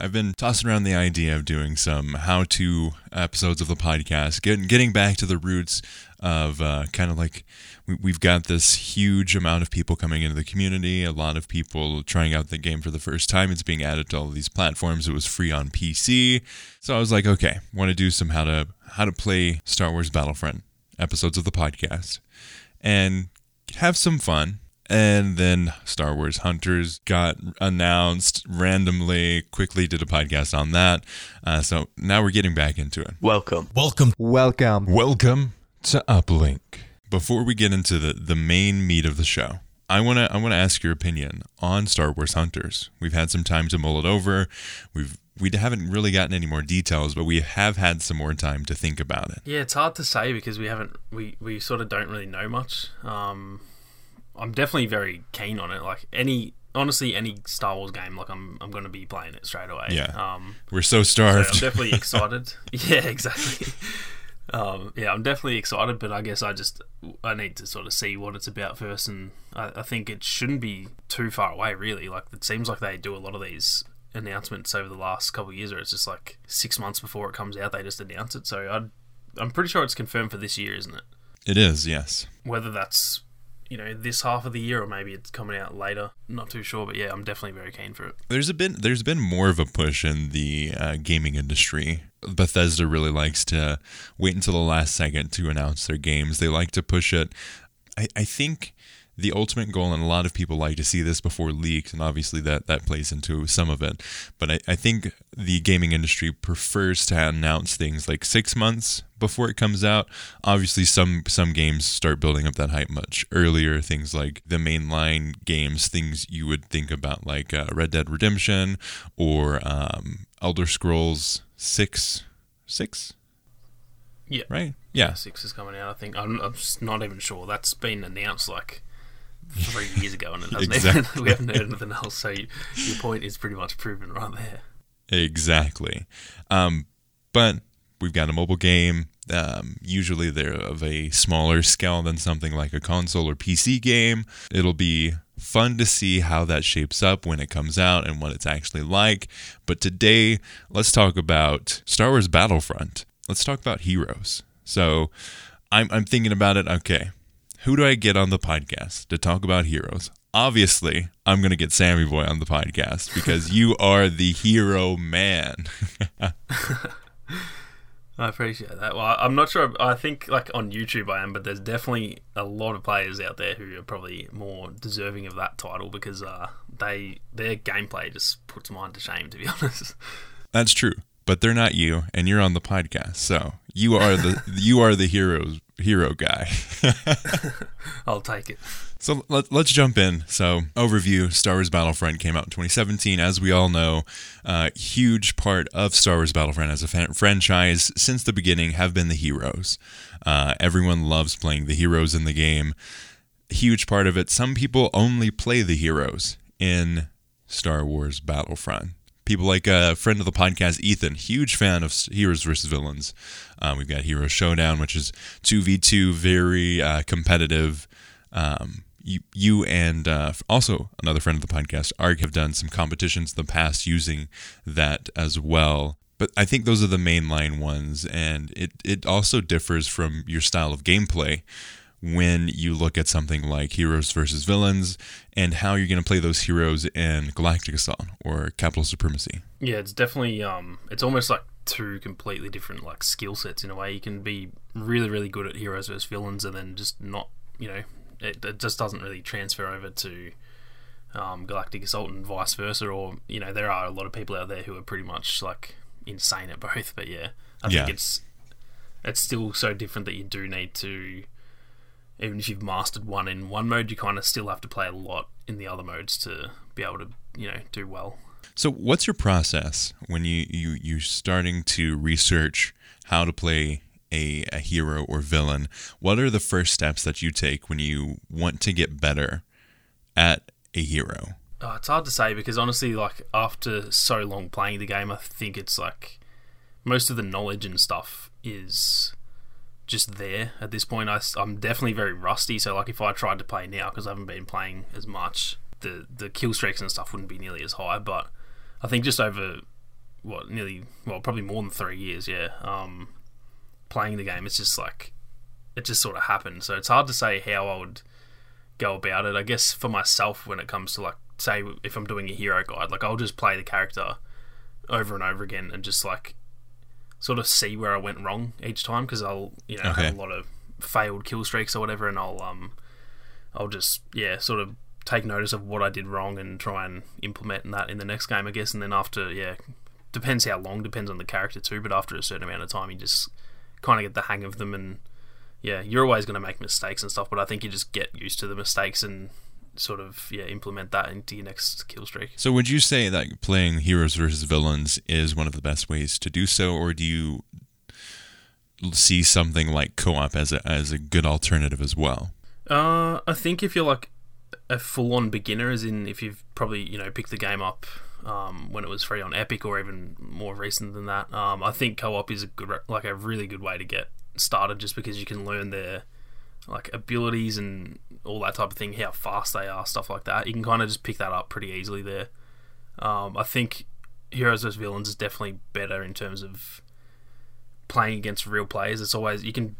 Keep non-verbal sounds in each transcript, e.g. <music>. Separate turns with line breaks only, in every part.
I've been tossing around the idea of doing some how-to episodes of the podcast, getting getting back to the roots of uh, kind of like we, we've got this huge amount of people coming into the community, a lot of people trying out the game for the first time. It's being added to all these platforms. It was free on PC, so I was like, okay, want to do some how to how to play Star Wars Battlefront episodes of the podcast and have some fun and then Star Wars Hunters got announced randomly, quickly did a podcast on that. Uh, so now we're getting back into it.
Welcome.
Welcome.
Welcome.
Welcome to Uplink. Before we get into the, the main meat of the show, I want to I want to ask your opinion on Star Wars Hunters. We've had some time to mull it over. We've we haven't really gotten any more details, but we have had some more time to think about it.
Yeah, it's hard to say because we haven't we, we sort of don't really know much. Um, I'm definitely very keen on it. Like any honestly any Star Wars game, like I'm I'm going to be playing it straight away.
Yeah.
Um,
We're so starved.
so I'm definitely <laughs> excited. <laughs> yeah, exactly. Um, yeah, I'm definitely excited, but I guess I just I need to sort of see what it's about first, and I, I think it shouldn't be too far away, really. Like it seems like they do a lot of these announcements over the last couple of years, where it's just like six months before it comes out, they just announce it. So i I'm pretty sure it's confirmed for this year, isn't it?
it is, yes.
Whether that's you know this half of the year or maybe it's coming out later, not too sure. But yeah, I'm definitely very keen for it.
There's a been there's been more of a push in the uh, gaming industry. Bethesda really likes to wait until the last second to announce their games. They like to push it. I, I think the ultimate goal, and a lot of people like to see this before leaks, and obviously that, that plays into some of it. But I, I think the gaming industry prefers to announce things like six months before it comes out. Obviously, some some games start building up that hype much earlier. Things like the mainline games, things you would think about like uh, Red Dead Redemption or um, Elder Scrolls Six, Six,
Yeah.
right? Yeah,
Six is coming out. I think I'm, I'm not even sure. That's been announced like three years ago, and <laughs> it hasn't
Exactly.
even, <laughs> we haven't heard anything else. So you, your point is pretty much proven right there.
Exactly. Um, but we've got a mobile game. Um, usually they're of a smaller scale than something like a console or PC game. It'll be fun to see how that shapes up when it comes out and what it's actually like. But today, let's talk about Star Wars Battlefront. Let's talk about heroes. So I'm, I'm thinking about it. Okay, who do I get on the podcast to talk about heroes? Obviously, I'm going to get SammyBoiii on the podcast because <laughs> you are the hero man. <laughs>
I appreciate that. Well, I'm not sure. I think like on YouTube I am, but there's definitely a lot of players out there who are probably more deserving of that title because uh, they their gameplay just puts mine to shame. To be <laughs> honest.
That's true, but they're not you, and you're on the podcast, so you are the you are the hero hero guy. <laughs>
I'll take it.
So let, let's jump in. So, overview Star Wars Battlefront came out in 2017. As we all know, uh, huge part of Star Wars Battlefront as a fan- franchise since the beginning have been the heroes. Uh, everyone loves playing the heroes in the game. Huge part of it. Some people only play the heroes in Star Wars Battlefront. People like a friend of the podcast, Ethan, huge fan of Heroes versus Villains. Uh, we've got Hero Showdown, which is 2v2, very uh, competitive. Um, you, you and uh, also another friend of the podcast, Arg, have done some competitions in the past using that as well. But I think those are the mainline ones, and it, it also differs from your style of gameplay when you look at something like Heroes versus Villains and how you're going to play those heroes in Galactic Assault or Capital Supremacy.
Yeah, it's definitely um, it's almost like two completely different like skill sets in a way. You can be really really good at heroes versus villains, and then just not, you know, it, it just doesn't really transfer over to um, Galactic Assault and vice versa. Or you know, there are a lot of people out there who are pretty much like insane at <laughs> both. But yeah, I
Yeah.
think it's it's still so different that you do need to. Even if you've mastered one in one mode, you kind of still have to play a lot in the other modes to be able to, you know, do well.
So, what's your process when you, you you're starting to research how to play a, a hero or villain? What are the first steps that you take when you want to get better at a hero?
Oh, it's hard to say because honestly, like after so long playing the game, I think it's like most of the knowledge and stuff is just there at this point. I, am definitely very rusty, so like if I tried to play now because I haven't been playing as much, the the kill streaks and stuff wouldn't be nearly as high. But I think just over what nearly well probably more than three years. Yeah, um, playing the game, it's just like it just sort of happened. So it's hard to say how I would go about it. I guess for myself, when it comes to like say if I'm doing a hero guide, like I'll just play the character over and over again and just like sort of see where I went wrong each time because I'll you know
Okay.
have a lot of failed kill streaks or whatever, and I'll um I'll just yeah sort of take notice of what I did wrong and try and implement that in the next game, I guess. And then after yeah, depends how long, depends on the character too. But after a certain amount of time, you just kind of get the hang of them and yeah, you're always going to make mistakes and stuff, but I think you just get used to the mistakes and sort of yeah implement that into your next kill streak.
So would you say that playing heroes versus villains is one of the best ways to do so, or do you see something like co-op as a as a good alternative as well?
Uh, I think if you're like a full-on beginner, as in if you've probably you know picked the game up um, when it was free on Epic or even more recent than that, um, I think co-op is a good like a really good way to get started, just because you can learn their like abilities and all that type of thing, how fast they are, stuff like that. You can kind of just pick that up pretty easily there. Um, I think Heroes vs Villains is definitely better in terms of playing against real players. It's always you can,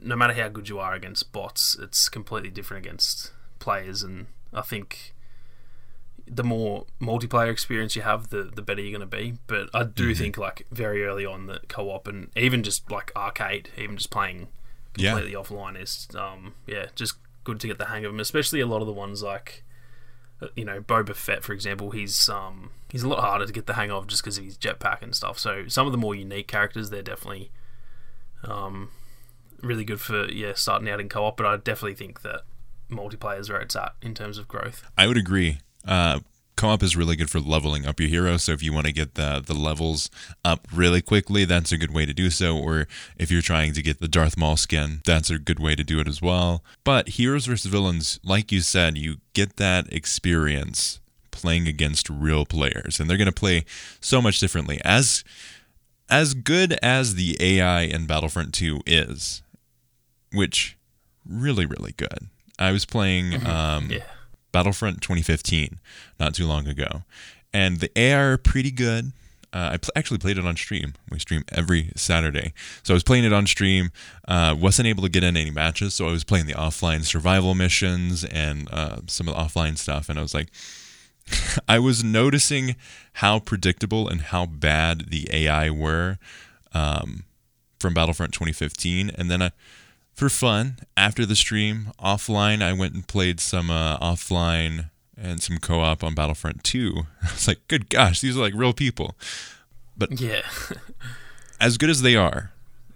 no matter how good you are against bots, it's completely different against players. And I think the more multiplayer experience you have, the the better you're going to be. But I do think like very early on that co-op and even just like arcade, even just playing
Yeah.
completely offline is um yeah just good to get the hang of them especially a lot of the ones like uh, you know Boba Fett for example he's um he's a lot harder to get the hang of just because of his jetpack and stuff so some of the more unique characters they're definitely um really good for yeah starting out in co-op but I definitely think that multiplayer is where it's at in terms of growth
I would agree. Uh, co-op is really good for leveling up your hero. So if you want to get the the levels up really quickly, that's a good way to do so. Or if you're trying to get the Darth Maul skin, that's a good way to do it as well. But heroes versus villains, like you said, you get that experience playing against real players, and they're going to play so much differently. As as good as the AI in Battlefront 2 is, which really really good. I was playing um,
yeah
Battlefront 2015 not too long ago, and the AR pretty good. Uh, I pl- actually played it on stream. We stream every Saturday, so I was playing it on stream. Uh, wasn't able to get in any matches, so I was playing the offline survival missions and uh, some of the offline stuff. And I was like, <laughs> I was noticing how predictable and how bad the AI were um, from Battlefront 2015, and then I for fun. After the stream offline i went and played some uh, offline and some co-op on battlefront 2 <laughs> i was like good gosh these are like real people.
But yeah. <laughs>
as good as they are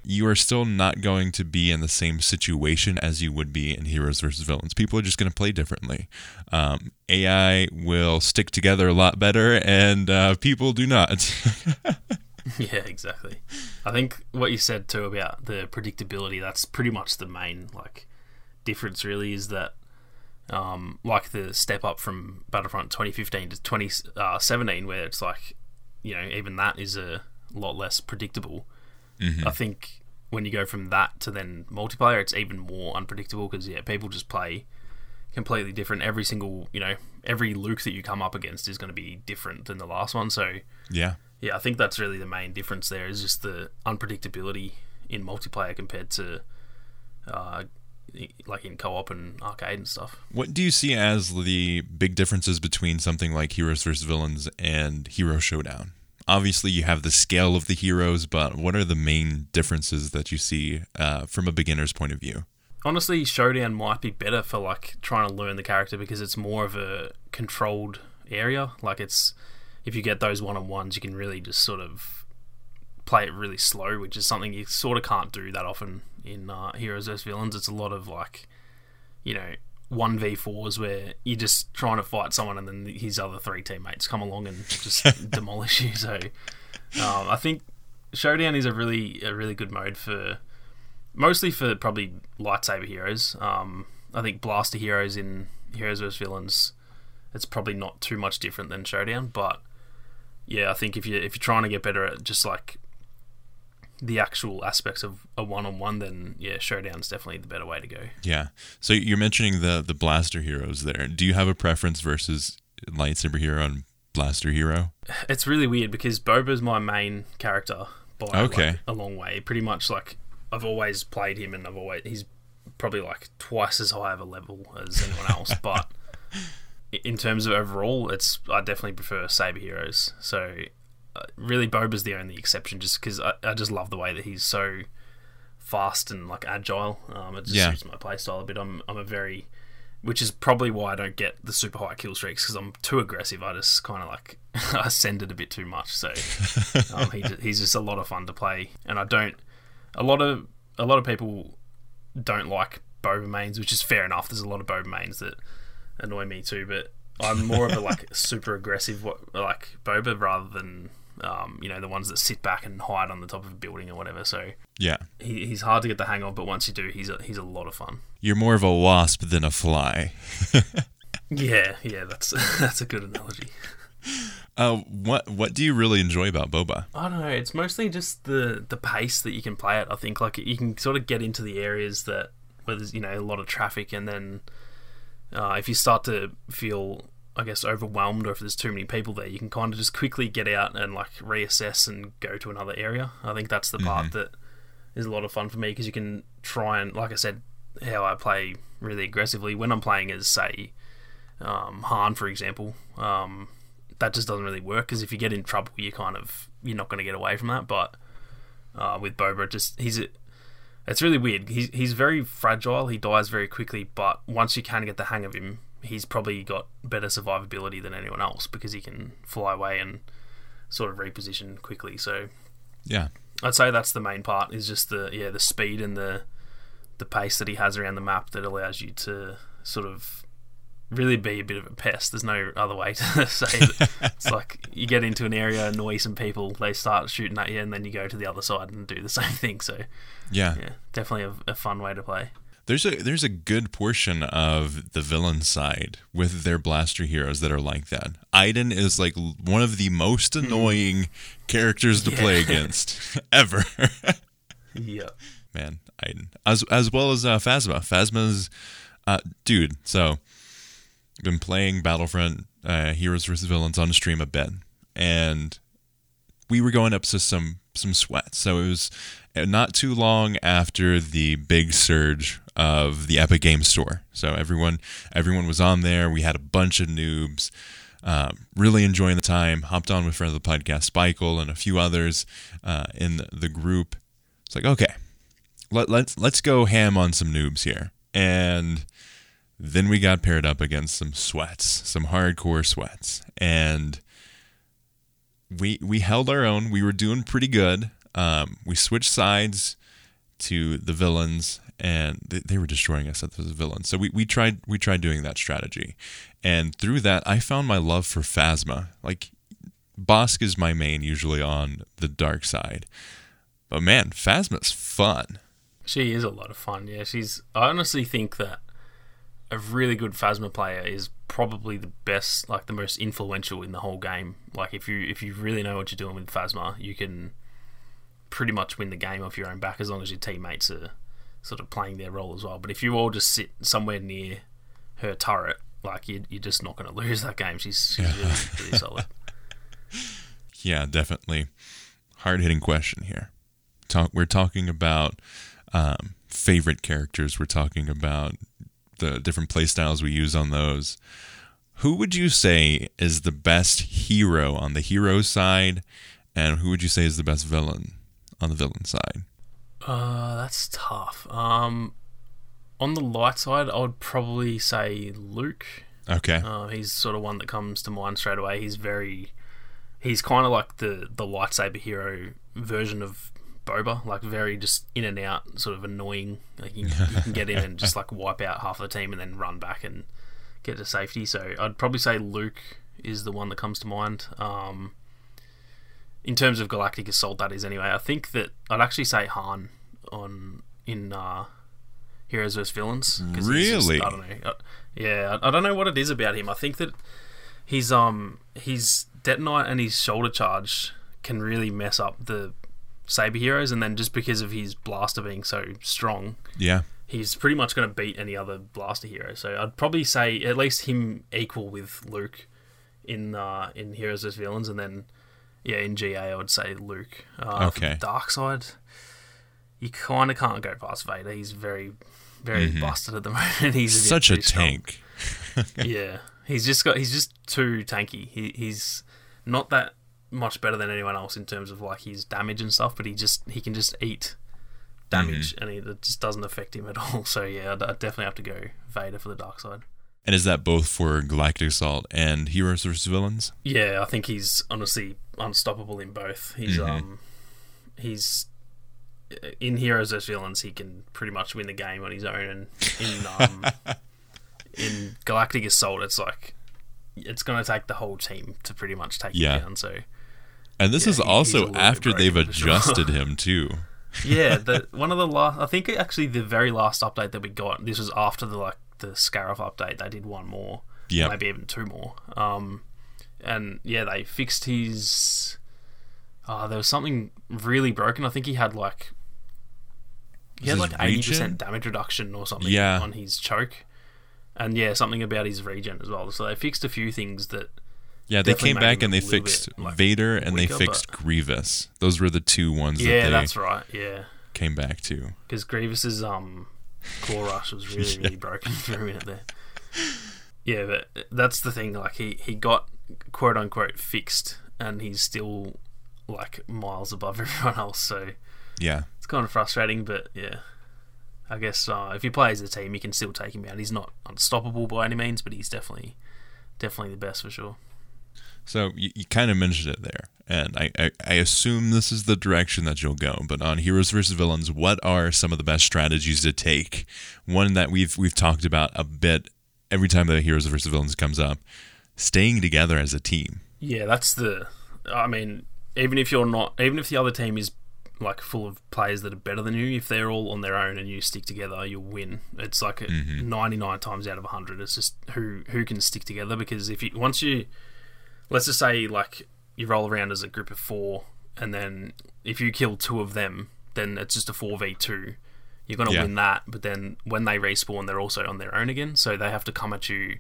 you are still not going to be in the same situation as you would be in heroes versus villains. People are just going to play differently. Um, ai will stick together a lot better and uh, people do not <laughs> <laughs>
Yeah, exactly. I think what you said too about the predictability, that's pretty much the main like difference really is that um, like the step up from Battlefront 2015 to 2017 where it's like you know even that is a lot less predictable. I think when you go from that to then multiplayer it's even more unpredictable because yeah, people just play completely different every single, you know, every Luke that you come up against is going to be different than the last one, so
yeah
yeah, I think that's really the main difference there is just the unpredictability in multiplayer compared to uh, like in co-op and arcade and stuff.
What do you see as the big differences between something like Heroes vs. Villains and Hero Showdown? Obviously, you have the scale of the heroes, but what are the main differences that you see uh, from a beginner's point of view?
Honestly, Showdown might be better for like trying to learn the character because it's more of a controlled area. Like it's if you get those one on ones, you can really just sort of play it really slow, which is something you sort of can't do that often in uh, Heroes vs Villains. It's a lot of like, you know, one v fours where you're just trying to fight someone and then his other three teammates come along and just <laughs> demolish you. So um, I think Showdown is a really a really good mode for mostly for probably lightsaber heroes. Um, I think blaster heroes in Heroes vs Villains, it's probably not too much different than Showdown, but yeah, I think if you if you're trying to get better at just like the actual aspects of a one on one, then yeah, Showdown's definitely the better way to go.
Yeah. So you're mentioning the the blaster heroes there. Do you have a preference versus lightsaber hero and blaster hero?
It's really weird because Boba's my main character by
Okay.
like, a long way. Pretty much like I've always played him, and I've always he's probably like twice as high of a level as anyone else. <laughs> but in terms of overall, it's I definitely prefer Saber heroes. So uh, really, Boba's the only exception, just because I, I just love the way that he's so fast and like agile. Um, it just
Yeah.
suits my playstyle a bit. I'm I'm a very which is probably why I don't get the super high kill streaks because I'm too aggressive. I just kind of like <laughs> I send it a bit too much. So <laughs> um, he, he's just a lot of fun to play, and I don't. A lot of a lot of people don't like Boba mains, which is fair enough. There's a lot of Boba mains that annoy me too, but I'm more of a like <laughs> super aggressive like Boba rather than um, you know the ones that sit back and hide on the top of a building or whatever. So
Yeah.
he, he's hard to get the hang of, but once you do, he's a, he's a lot of fun.
You're more of a wasp than a fly. <laughs> <laughs>
Yeah, yeah, that's that's a good analogy.
Uh, what what do you really enjoy about Boba?
I don't know. It's mostly just the the pace that you can play it. I think like you can sort of get into the areas that where there's you know a lot of traffic, and then uh, if you start to feel I guess overwhelmed or if there's too many people there, you can kind of just quickly get out and like reassess and go to another area. I think that's the part that is a lot of fun for me because you can try and like I said, how I play really aggressively when I'm playing as say um, Han for example. Um, that just doesn't really work because if you get in trouble, you kind of you're not going to get away from that. But uh, with Boba, just he's a, it's really weird. He's he's very fragile. He dies very quickly, but once you kind of get the hang of him, he's probably got better survivability than anyone else because he can fly away and sort of reposition quickly. So
Yeah.
I'd say that's the main part is just the yeah the speed and the the pace that he has around the map that allows you to sort of really be a bit of a pest. There's no other way <laughs> to say it. It's like you get into an area, annoy some people, they start shooting at you, and then you go to the other side and do the <laughs> same thing. So
Yeah.
yeah, definitely a, a fun way to play.
There's a there's a good portion of the villain side with their blaster heroes that are like that. Iden is like one of the most annoying characters to play
Hmm. <laughs>
Against ever.
Yeah.
Man, Iden. As as well as uh, Phasma. Phasma's uh dude, so been playing Battlefront uh, Heroes vs Villains on stream a bit and we were going up to some some sweats. So it was uh, not too long after the big surge of the Epic Game Store. So everyone everyone was on there. We had a bunch of noobs. Uh, really enjoying the time. Hopped on with friend of the podcast, Spikele, and a few others uh, in the group. It's like, okay, let, let's let's go ham on some noobs here. And then we got paired up against some sweats, some hardcore sweats, and we we held our own. We were doing pretty good. Um, we switched sides to the villains, and they, they were destroying us as the villains. So we, we tried we tried doing that strategy, and through that, I found my love for Phasma. Like Bossk is my main, usually on the dark side, but man, Phasma's fun.
She is a lot of fun. Yeah, she's. I honestly think that a really good Phasma player is probably the best, like the most influential in the whole game. Like if you if you really know what you're doing with Phasma, you can pretty much win the game off your own back as long as your teammates are sort of playing their role as well. But if you all just sit somewhere near her turret, like you, you're just not going <laughs> to lose that game. She's, she's really, really solid. <laughs>
Yeah, definitely. Hard hitting question here. Talk, we're talking about um, favorite characters. We're talking about the different playstyles we use on those. Who would you say is the best hero on the hero side, and who would you say is the best villain on the villain side?
Uh, that's tough. Um, on the light side, I would probably say Luke.
Okay.
Uh, he's sort of one that comes to mind straight away. He's very, he's kind of like the the lightsaber hero version of Boba, like very just in and out, sort of annoying. Like you, you can get in and just like wipe out half of the team and then run back and get to safety. So I'd probably say Luke is the one that comes to mind. Um, in terms of Galactic Assault, that is anyway. I think that I'd actually say Han on in uh, Heroes vs Villains. he's just-
Really?
I don't know. Uh, yeah, I, I don't know what it is about him. I think that his um his detonite and his shoulder charge can really mess up the saber heroes, and then just because of his blaster being so strong,
Yeah.
he's pretty much going to beat any other blaster hero. So I'd probably say at least him equal with Luke in uh, in Heroes as Villains, and then yeah, in GA I would say Luke. Uh,
Okay.
Dark side, you kind of can't go past Vader. He's very very busted at the <laughs> moment. He's a
Such a tank. <laughs>
yeah, he's just got he's just too tanky. He, he's not that much better than anyone else in terms of like his damage and stuff, but he just he can just eat damage and it just doesn't affect him at <laughs> all. So yeah, I'd, I'd definitely have to go Vader for the dark side.
And is that both for Galactic Assault and Heroes vs Villains?
Yeah, I think he's honestly unstoppable in both. He's
Mhm.
um he's in Heroes vs Villains he can pretty much win the game on his own and in um <laughs> in Galactic Assault it's like it's gonna take the whole team to pretty much take
Yeah.
him down. So
And this
Yeah,
is
he- he's a
also after they've
sure.
adjusted him too. <laughs>
yeah, the one of the last I think actually the very last update that we got, this was after the like the Scarif update, they did one more.
Yeah,
Maybe even two more. Um and yeah, they fixed his uh there was something really broken. I think he had like he had like eighty percent damage reduction or something
Yeah.
on his choke. And yeah, something about his regen as well. So they fixed a few things that
Yeah, they
Definitely
came back and they fixed
bit, like,
Vader and
weaker,
they fixed Grievous. Those were the two ones
Yeah,
that they
that's right. Yeah.
came back to.
because Grievous's um claw rush was really <laughs> really broken <laughs> for a minute there. Yeah, but that's the thing. Like he he got quote unquote fixed, and he's still like miles above <laughs> everyone else. So
Yeah.
it's kind of frustrating. But yeah, I guess uh, if you play as a team, you can still take him out. He's not unstoppable by any means, but he's definitely definitely the best for sure.
So you, you kind of mentioned it there, and I, I, I assume this is the direction that you'll go. But on Heroes versus Villains, what are some of the best strategies to take? One that we've we've talked about a bit every time the Heroes versus Villains comes up, staying together as a team.
Yeah, that's the. I mean, even if you're not, even if the other team is like full of players that are better than you, if they're all on their own and you stick together, you'll win. It's like a mm-hmm. 99 times out of 100. It's just who who can stick together because if you once you, let's just say like you roll around as a group of four, and then if you kill two of them, then it's just a four v two. You're gonna
Yeah.
win that, but then when they respawn, they're also on their own again, so they have to come at you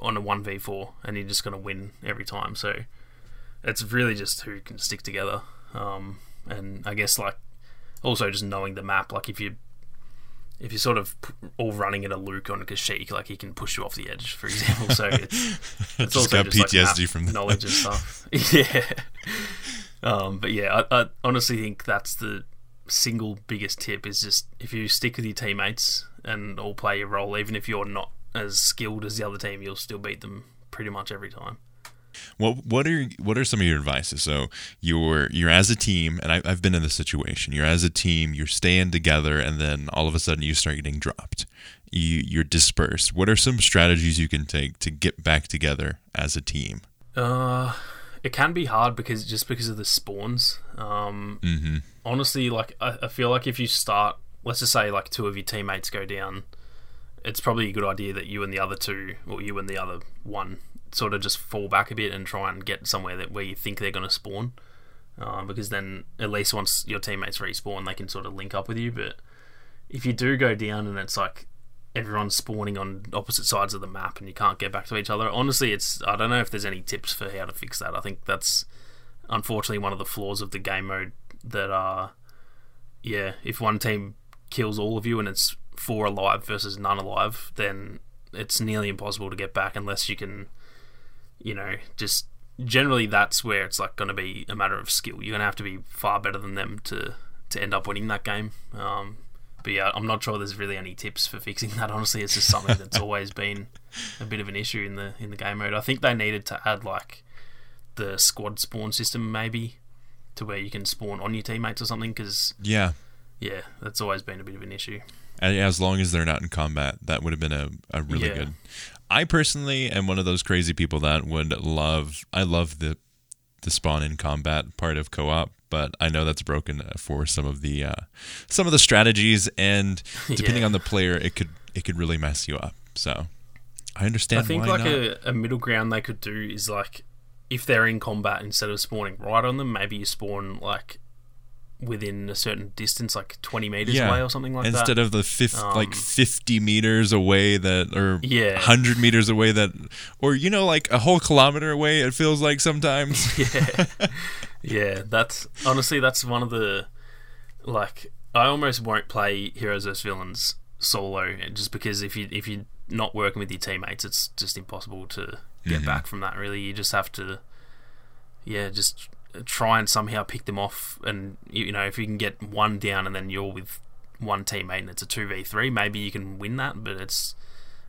on a one v four, and you're just gonna win every time. So it's really just who can stick together, um, and I guess like also just knowing the map. Like if you if you're sort of all running in a Luke on a Kashyyyk, like he can push you off the edge, for example. So it's <laughs> it's also
got
just like
PTSD
map
from that.
knowledge and stuff. <laughs> <laughs> yeah. Um, but yeah, I, I honestly think that's the single biggest tip is just if you stick with your teammates and all play your role, even if you're not as skilled as the other team, you'll still beat them pretty much every time.
What what are what are some of your advices? So you're you're as a team, and I, I've been in this situation. You're as a team, you're staying together, and then all of a sudden you start getting dropped. You you're dispersed. What are some strategies you can take to get back together as a team?
Uh, it can be hard because just because of the spawns. Um,
Mm-hmm.
honestly, like I, I feel like if you start, let's just say like two of your teammates go down, it's probably a good idea that you and the other two, or you and the other one, sort of just fall back a bit and try and get somewhere that where you think they're going to spawn. Uh, because then at least once your teammates respawn, they can sort of link up with you. But if you do go down and it's like everyone's spawning on opposite sides of the map and you can't get back to each other, honestly, it's I don't know if there's any tips for how to fix that. I think that's unfortunately one of the flaws of the game mode that are yeah, if one team kills all of you and it's four alive versus none alive, then it's nearly impossible to get back unless you can, you know, just generally that's where it's like going to be a matter of skill. You're going to have to be far better than them to to end up winning that game. Um, but yeah, I'm not sure there's really any tips for fixing that. Honestly, it's just something that's <laughs> always been a bit of an issue in the in the game mode. I think they needed to add like the squad spawn system maybe to where you can spawn on your teammates or something because
Yeah,
yeah, that's always been a bit of an issue.
As long as they're not in combat, that would have been a, a really
Yeah.
good. I personally am one of those crazy people that would love. I love the the spawn in combat part of co-op, but I know that's broken for some of the uh, some of the strategies, and <laughs> depending
Yeah.
on the player, it could it could really mess you up. So I understand.
I think like a, a middle ground they could do is like if they're in combat instead of spawning right on them, maybe you spawn like within a certain distance, like twenty meters
Yeah.
away or something like
Instead
that.
Instead of the fif-
Um,
like 50 meters away that, or
Yeah.
100 meters away that, or you know, like a whole kilometer away, it feels like sometimes. <laughs>
yeah, <laughs> yeah. That's honestly that's one of the like I almost won't play heroes vs villains solo just because if you if you're not working with your teammates, it's just impossible to get
Mhm.
back from that. Really, you just have to, yeah, just try and somehow pick them off. And you know, if you can get one down and then you're with one teammate and it's a two v three, maybe you can win that. But it's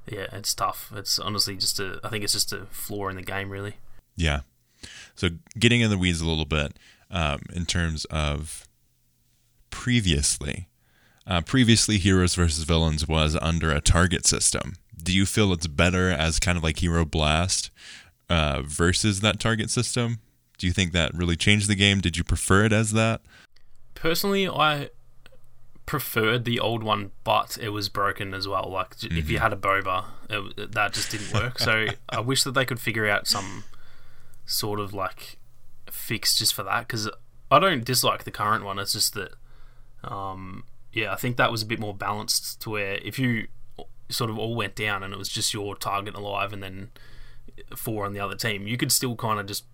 yeah, it's tough. It's honestly just a I think it's just a flaw in the game, really.
Yeah. So getting in the weeds a little bit um, in terms of previously, uh, previously Heroes versus Villains was under a target system. Do you feel it's better as kind of like Hero Blast uh, versus that target system? Do you think that really changed the game? Did you prefer it as that?
Personally, I preferred the old one, but it was broken as well. Like j if you had a boba, it, that just didn't work. so <laughs> I wish that they could figure out some sort of like fix just for that because I don't dislike the current one. It's just that, um, yeah, I think that was a bit more balanced to where if you sort of all went down and it was just your target alive and then four on the other team, you could still kind of just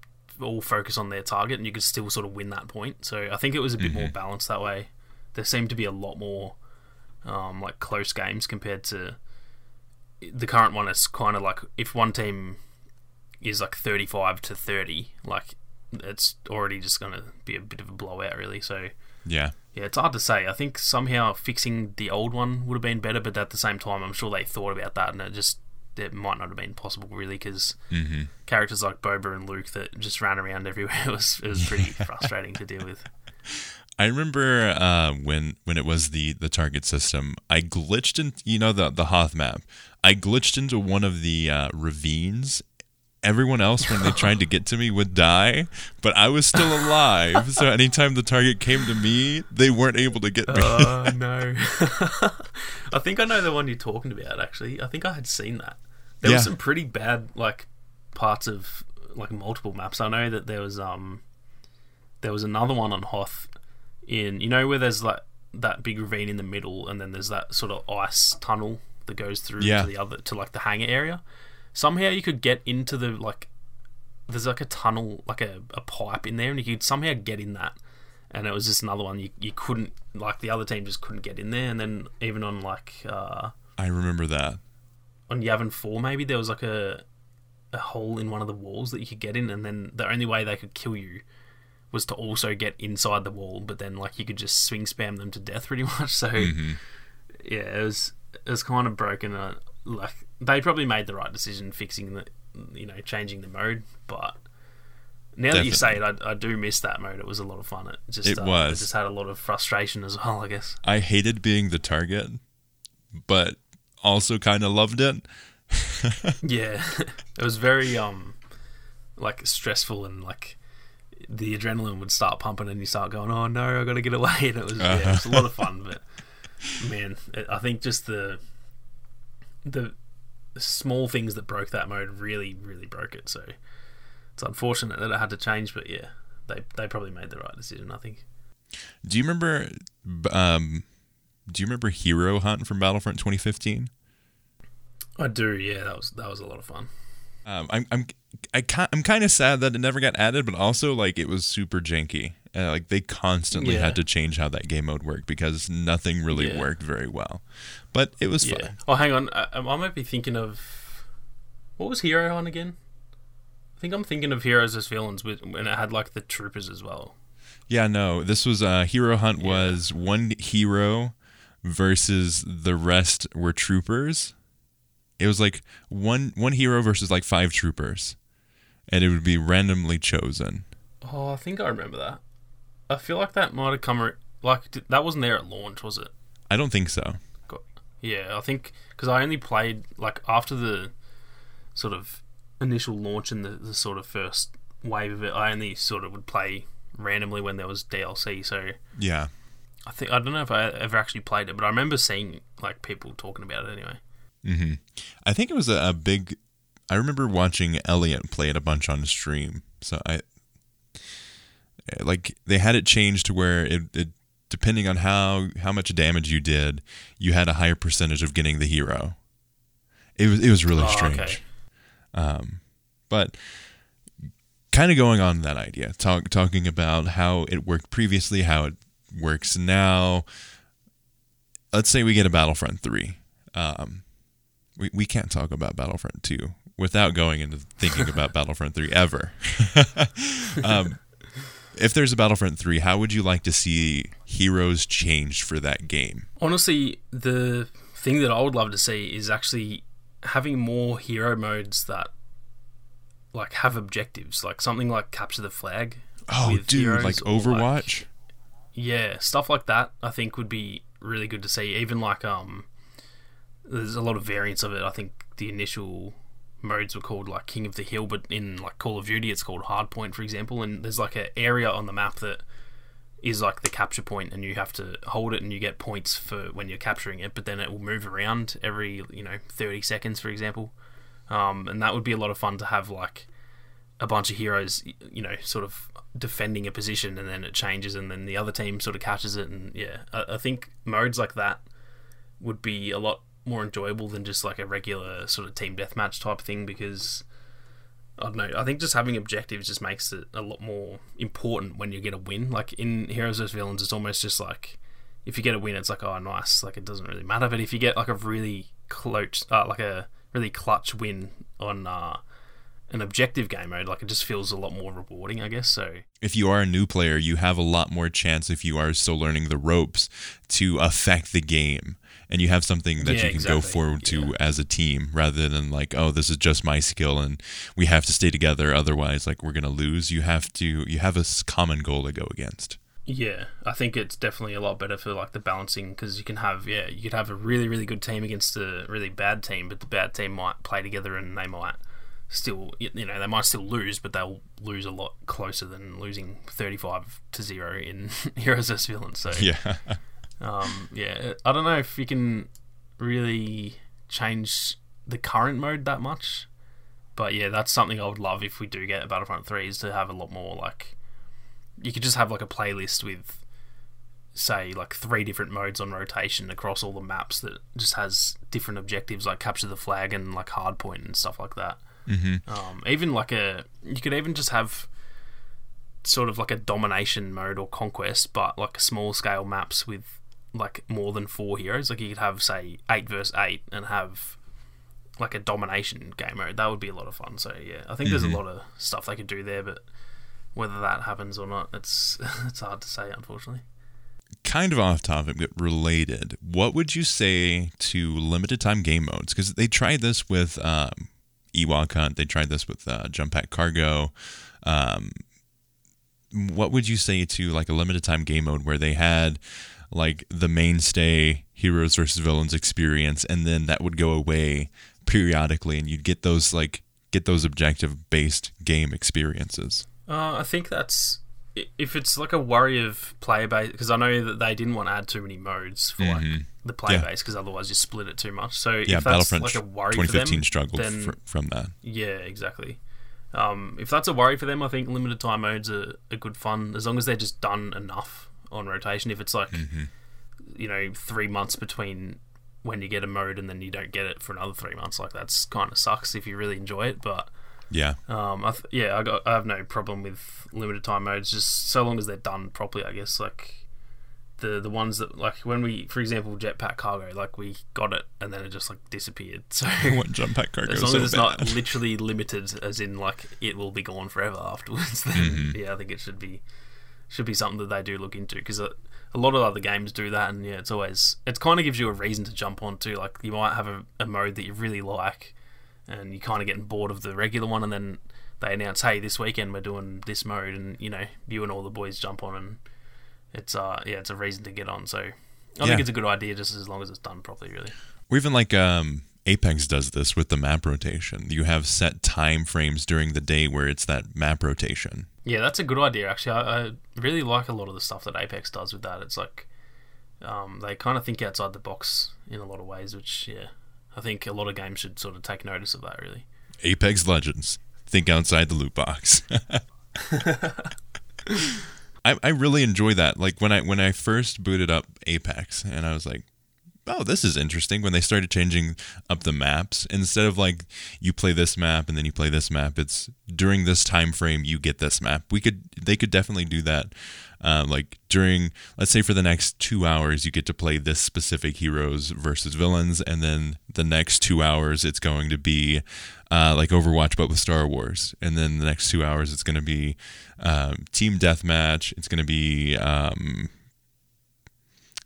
all focus on their target and you could still sort of win that point. So I think it was a bit more balanced that way. There seemed to be a lot more um, like close games compared to the current one. It's kind of like if one team is like 35 to 30, like it's already just going to be a bit of a blowout, really. So
Yeah.
yeah, it's hard to say. I think somehow fixing the old one would have been better, but at the same time, I'm sure they thought about that, and it just it might not have been possible really because
hmm
characters like Boba and Luke that just ran around everywhere it <laughs> was it was pretty <laughs> frustrating to deal with.
I remember uh, when when it was the the target system, I glitched in you know the the Hoth map. I glitched into one of the uh, ravines. Everyone else, when they tried to get to me, would die, but I was still alive. so anytime the target came to me, they weren't able to get me.
Oh <laughs> no! <laughs> I think I know the one you're talking about. Actually, I think I had seen that. There
Yeah.
was some pretty bad like parts of like multiple maps. I know that there was um there was another one on Hoth in you know where there's like that big ravine in the middle, and then there's that sort of ice tunnel that goes through
Yeah.
to the other to like the hangar area. Somehow you could get into the like there's like a tunnel like a, a pipe in there, and you could somehow get in that. And it was just another one you, you couldn't like the other team just couldn't get in there. And then even on like uh
I remember that.
on Yavin 4 maybe there was like a a hole in one of the walls that you could get in and then the only way they could kill you was to also get inside the wall but then like you could just swing spam them to death pretty <laughs> much. So
hmm
yeah it was it was kind of broken uh, like they probably made the right decision fixing the you know changing the mode but now that you say it I, I do miss that mode. It was a lot of fun. It just
It
uh,
was.
just had a lot of frustration as well i guess.
I hated being the target, but also kind of loved it. <laughs>
yeah. <laughs> It was very um like stressful and like the adrenaline would start pumping and you start going oh no i gotta get away. And it was yeah, it was a lot of <laughs> fun but man i think just the the small things that broke that mode really really broke it so it's unfortunate that it had to change but yeah they they probably made the right decision i think
Do you remember? Um, do you remember Hero Hunt from Battlefront 2015?
i do yeah that was that was a lot of fun
Um, I'm I'm I ca- I'm kind of sad that it never got added, but also like it was super janky. Uh, like they constantly
Yeah.
had to change how that game mode worked because nothing really
Yeah.
worked very well. But it was
yeah
fun.
oh hang on I, I might be thinking of what was hero on again i think i'm thinking of heroes as villains with when it had like the troopers as well
Yeah, no, this was uh, Hero Hunt was one hero versus the rest were troopers. It was like one one hero versus like five troopers, and it would be randomly chosen.
oh i think i remember that i feel like that might have come like that wasn't there at launch was it
I don't think so.
Yeah i think because i only played like after the sort of initial launch and the, the sort of first wave of it i only sort of would play randomly when there was dlc so
Yeah,
i think i don't know if i ever actually played it but i remember seeing like people talking about it anyway
hmm I think it was a, a big. I remember watching Elliot play it a bunch on stream. So I. like they had it changed to where it, it depending on how how much damage you did, you had a higher percentage of getting the hero. It was it was really
Oh,
strange.
okay.
Um, but kind of going on that idea, talk, talking about how it worked previously, how it works now. Let's say we get a Battlefront 3. Um, we, we can't talk about Battlefront 2 without going into thinking about <laughs> Battlefront 3 ever. <laughs> um, if there's a Battlefront 3, how would you like to see heroes changed for that game?
Honestly, the thing that I would love to see is actually having more hero modes that like have objectives, like something like capture the flag.
Oh, dude, like
or, like-
Overwatch?
Yeah, stuff like that I think would be really good to see. Even like um there's a lot of variants of it. I think the initial modes were called like King of the Hill, but in like Call of Duty it's called Hardpoint, for example, and there's like an area on the map that is like the capture point and you have to hold it and you get points for when you're capturing it, but then it will move around every, you know, 30 seconds for example. Um, and that would be a lot of fun to have like a bunch of heroes, you know, sort of defending a position and then it changes and then the other team sort of catches it and yeah, I, I think modes like that would be a lot more enjoyable than just like a regular sort of team deathmatch type thing because I don't know. I think just having objectives just makes it a lot more important when you get a win. Like in Heroes vs Villains, it's almost just like if you get a win, it's like oh nice, like it doesn't really matter. But if you get like a really close, uh, like a really clutch win on uh, an objective game mode, like it just feels a lot more rewarding, I guess. So
if you are a new player, you have a lot more chance if you are still learning the ropes to affect the game. And you have something that
Yeah,
you can go forward to
Yeah.
as a team rather than like, oh, this is just my skill and we have to stay together. Otherwise, like we're going to lose. You have to, you have a common goal to go against.
Yeah, I think it's definitely a lot better for like the balancing because you can have yeah you could have a really really good team against a really bad team, but the bad team might play together and they might still you know they might still lose, but they'll lose a lot closer than losing thirty five to zero in <laughs> Heroes vs Villains. So
Yeah.
um, yeah, I don't know if you can really change the current mode that much, but yeah, that's something I would love if we do get a Battlefront Three is to have a lot more like you could just have like a playlist with say like three different modes on rotation across all the maps that just has different objectives like capture the flag and like hardpoint and stuff like that.
Hmm
Um, even like a, you could even just have sort of like a domination mode or conquest, but like small scale maps with like more than four heroes. Like you could have say eight versus eight and have like a domination game mode. That would be a lot of fun. So yeah, I think there's a lot of stuff they could do there, but whether that happens or not, it's <laughs> it's hard to say, unfortunately.
Kind of off topic, but related. What would you say to limited time game modes? Because they tried this with um, Ewok Hunt. They tried this with uh, Jump Pack Cargo. Um, what would you say to like a limited time game mode where they had like the mainstay heroes versus villains experience and then that would go away periodically and you'd get those like get those objective based game experiences
Uh, I think that's if it's like a worry of player base because I know that they didn't want to add too many modes for like
Mhm.
the player
Yeah.
base because otherwise you split it too much. So
yeah
if that's like a worry for them,
struggled
then
fr- from that
yeah, exactly. Um, if that's a worry for them, I think limited time modes are, are good fun as long as they're just done enough on rotation. If it's like
Mm-hmm.
you know three months between when you get a mode and then you don't get it for another three months, like that's kind of sucks if you really enjoy it, but.
Yeah
Um, I th- yeah, I got I have no problem with limited time modes, just so long as they're done properly. I guess like the the ones that like when we, for example, Jetpack Cargo, like we got it and then it just like disappeared. So
what jump pack cargo
as long
so
as it's
bad.
not <laughs> literally limited, as in like it will be gone forever afterwards, <laughs> then
Mm-hmm.
yeah, I think it should be should be something that they do look into because a, a lot of other games do that, and yeah, it's always it kind of gives you a reason to jump on too. Like you might have a, a mode that you really like, and you're kind of getting bored of the regular one, and then they announce, hey, this weekend we're doing this mode, and you know you and all the boys jump on, and it's uh yeah, it's a reason to get on. So I
Yeah.
think it's a good idea just as long as it's done properly, really.
Or even like um, Apex does this with the map rotation. You have set time frames during the day where it's that map rotation.
Yeah, that's a good idea. Actually, I, I really like a lot of the stuff that Apex does with that. It's like um, they kind of think outside the box in a lot of ways, which yeah, I think a lot of games should sort of take notice of that. Really.
Apex Legends. Think outside the loot box. <laughs> <laughs> I, I really enjoy that. Like when I when I first booted up Apex, and I was like, oh, this is interesting. When they started changing up the maps, instead of like you play this map and then you play this map, it's during this time frame you get this map. We could they could definitely do that. Uh, like during, let's say for the next two hours, you get to play this specific heroes versus villains, and then the next two hours it's going to be uh, like Overwatch, but with Star Wars, and then the next two hours it's going to be um, team deathmatch. It's going to be um,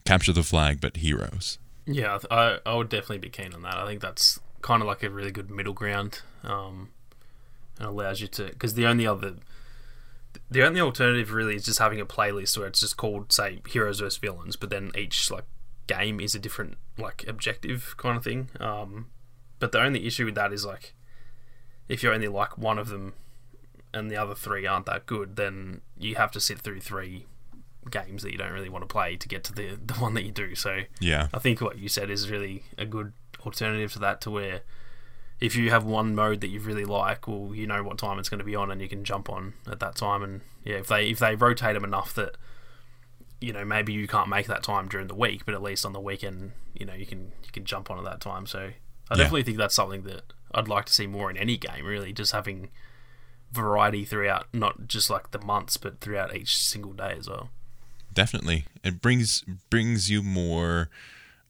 capture the flag, but heroes.
Yeah, I I would definitely be keen on that. I think that's kind of like a really good middle ground, um, and allows you to because the only other the only alternative really is just having a playlist where it's just called say heroes versus villains, but then each like game is a different like objective kind of thing. Um, but the only issue with that is like if you're only like one of them and the other three aren't that good, then you have to sit through three games that you don't really want to play to get to the the one that you do. So
Yeah,
I think what you said is really a good alternative to that, to where if you have one mode that you really like, well, you know what time it's going to be on, and you can jump on at that time. And yeah, if they if they rotate them enough that you know maybe you can't make that time during the week, but at least on the weekend, you know you can you can jump on at that time. So I
Yeah.
definitely think that's something that I'd like to see more in any game. Really, just having variety throughout, not just like the months, but throughout each single day as well.
Definitely. It brings brings you more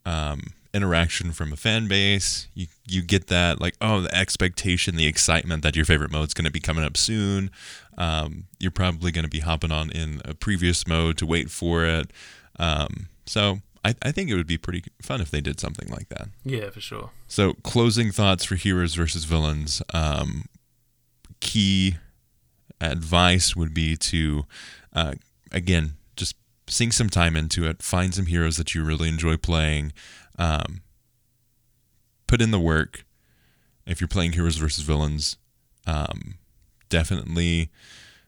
um, interaction from a fan base. You you get that like oh the expectation, the excitement that your favorite mode's going to be coming up soon. Um, you're probably going to be hopping on in a previous mode to wait for it. Um, so I, I think it would be pretty fun if they did something like that.
Yeah, for sure.
So closing thoughts for heroes versus villains. Um, key advice would be to uh, again sink some time into it. Find some heroes that you really enjoy playing. Um, put in the work. If you're playing heroes versus villains, um, definitely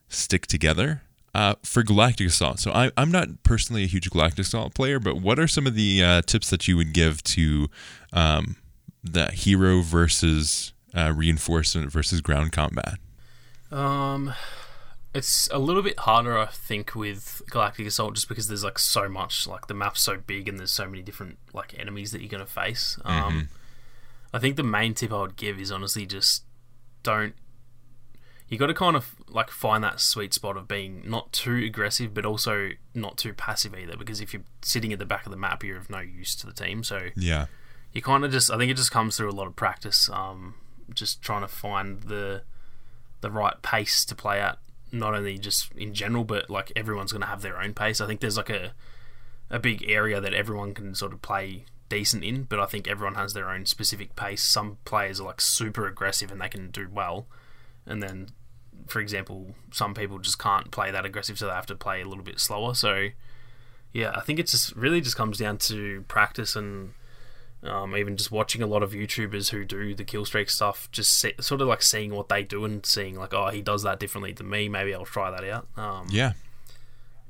stick together. Uh, for Galactic Assault, so I, I'm not personally a huge Galactic Assault player, but what are some of the uh, tips that you would give to um, the hero versus uh, reinforcement versus ground combat?
Um, it's a little bit harder, I think, with Galactic Assault, just because there's like so much, like the map's so big and there's so many different like enemies that you're gonna face. Um, I think the main tip I would give is honestly just don't. You got to kind of like find that sweet spot of being not too aggressive, but also not too passive either. Because if you're sitting at the back of the map, you're of no use to the team. So
Yeah,
you kind of just I think it just comes through a lot of practice. Um, just trying to find the the right pace to play at, not only just in general, but like everyone's going to have their own pace. I think there's like a a big area that everyone can sort of play decent in, but I think everyone has their own specific pace. Some players are like super aggressive and they can do well, and then, for example, some people just can't play that aggressive, so they have to play a little bit slower. So, yeah, I think it just really just comes down to practice and um, even just watching a lot of YouTubers who do the kill streak stuff, just see, sort of like seeing what they do and seeing like, oh, he does that differently than me. Maybe I'll try that out. Um,
yeah,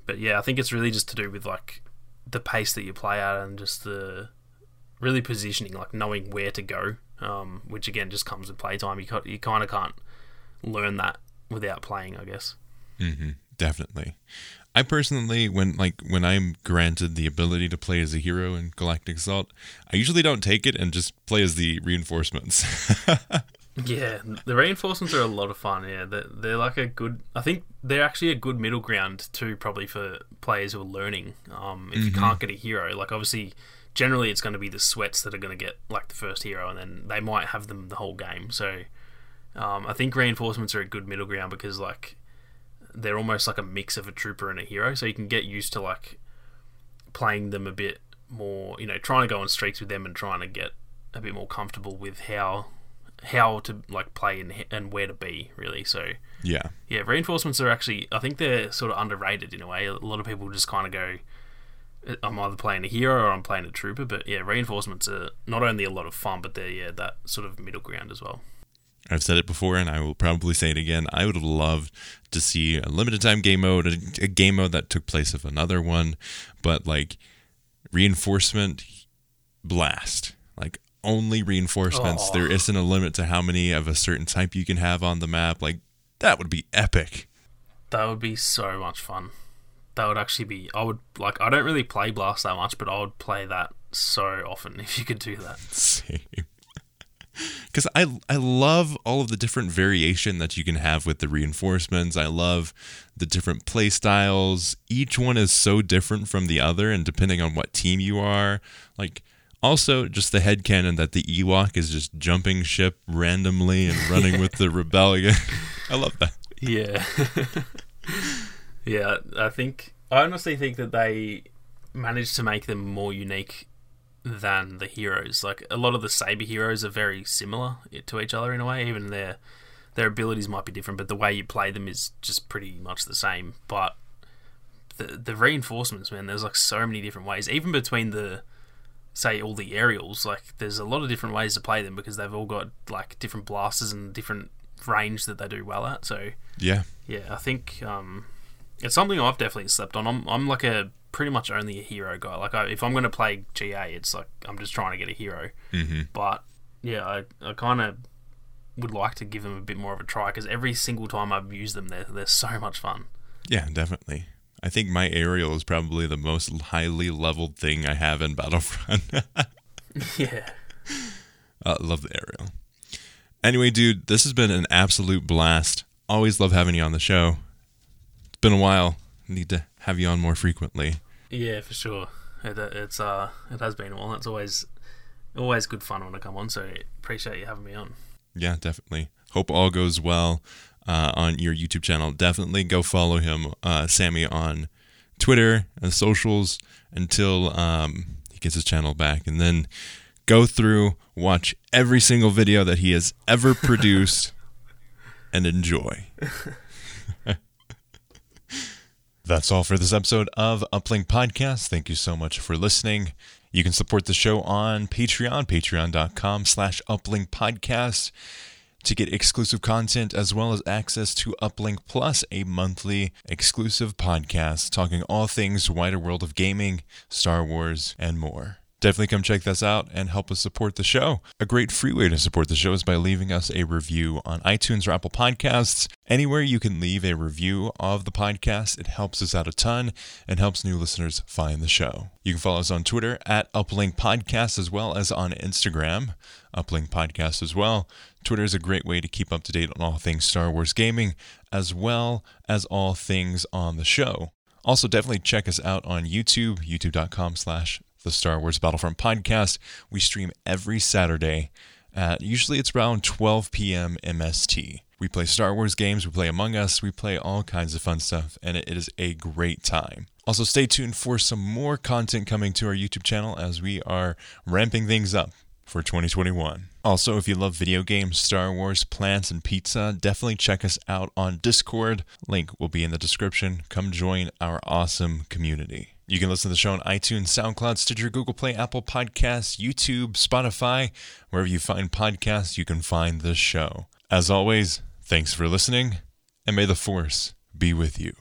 but yeah, I think it's really just to do with like the pace that you play at and just the really positioning, like knowing where to go. Um, which again just comes with playtime. You ca- you kind of can't learn that without playing, I guess.
hmm definitely. I personally, when like when I'm granted the ability to play as a hero in Galactic Assault, I usually don't take it and just play as the reinforcements. <laughs>
Yeah, the reinforcements are a lot of fun. Yeah, they're, they're like a good. I think they're actually a good middle ground too, probably for players who are learning. Um, if you can't get a hero, like obviously, generally it's going to be the sweats that are going to get like the first hero, and then they might have them the whole game. So, um, I think reinforcements are a good middle ground because like they're almost like a mix of a trooper and a hero, so you can get used to like playing them a bit more. You know, trying to go on streaks with them and trying to get a bit more comfortable with how how to like play and and where to be really. So
yeah,
yeah, reinforcements are actually I think they're sort of underrated in a way. A lot of people just kind of go, uh, I'm either playing a hero or I'm playing a trooper. But yeah, reinforcements are not only a lot of fun, but they're yeah that sort of middle ground as well.
I've said it before and I will probably say it again. I would have loved to see a limited time game mode, a, a game mode that took place of another one, but like reinforcement blast. Like only reinforcements.
Oh.
There isn't a limit to how many of a certain type you can have on the map. Like that would be epic.
That would be so much fun. That would actually be. I would like. I don't really play Blast that much, but I would play that so often <laughs> if you could do that.
Same. <laughs> Because I I love all of the different variation that you can have with the reinforcements. I love the different play styles. Each one is so different from the other, and depending on what team you are, like also just the head canon that the Ewok is just jumping ship randomly and running <laughs> with the rebellion. <laughs> I love that.
Yeah. yeah, I think I honestly think that they managed to make them more unique than the heroes. Like a lot of the saber heroes are very similar to each other in a way. Even their their abilities might be different, but the way you play them is just pretty much the same. But the the reinforcements, man, there's like so many different ways. Even between the say all the aerials, like there's a lot of different ways to play them because they've all got like different blasters and different range that they do well at. So
Yeah.
yeah, I think um, it's something I've definitely slept on. I'm I'm like a pretty much only a hero guy. Like I, if I'm going to play GA, it's like I'm just trying to get a hero.
Mm-hmm.
But yeah, I, I kind of would like to give them a bit more of a try because every single time I've used them, they're they're so much fun.
Yeah, definitely. I think my aerial is probably the most highly leveled thing I have in Battlefront. <laughs> <laughs>
yeah.
I uh, love the aerial. Anyway, dude, this has been an absolute blast. Always love having you on the show. It's been a while. Need to have you on more frequently.
Yeah, for sure. It, it's uh, it has been a while. It's always always good fun when I come on. So appreciate you having me on.
Yeah, definitely. Hope all goes well uh, on your YouTube channel. Definitely go follow him, uh, Sammy, on Twitter and socials until um, he gets his channel back, and then go through, watch every single video that he has ever <laughs> produced, and enjoy. <laughs> That's all for this episode of Uplink Podcast. Thank you so much for listening. You can support the show on Patreon, patreon.com slash uplink podcast to get exclusive content as well as access to Uplink Plus, a monthly exclusive podcast talking all things wider world of gaming, Star Wars, and more. Definitely come check this out and help us support the show. A great free way to support the show is by leaving us a review on iTunes or Apple Podcasts. Anywhere you can leave a review of the podcast, it helps us out a ton and helps new listeners find the show. You can follow us on Twitter at Uplink Podcast as well as on Instagram, Uplink Podcast as well. Twitter is a great way to keep up to date on all things Star Wars gaming as well as all things on the show. Also, definitely check us out on YouTube, youtube.com slash the Star Wars Battlefront podcast. We stream every Saturday at usually it's around 12 p.m. MST. We play Star Wars games, we play Among Us, we play all kinds of fun stuff, and it is a great time. Also, stay tuned for some more content coming to our YouTube channel as we are ramping things up for 2021. Also, if you love video games, Star Wars, plants, and pizza, definitely check us out on Discord. Link will be in the description. Come join our awesome community. You can listen to the show on iTunes, SoundCloud, Stitcher, Google Play, Apple Podcasts, YouTube, Spotify. Wherever you find podcasts, you can find this show. As always, thanks for listening, and may the Force be with you.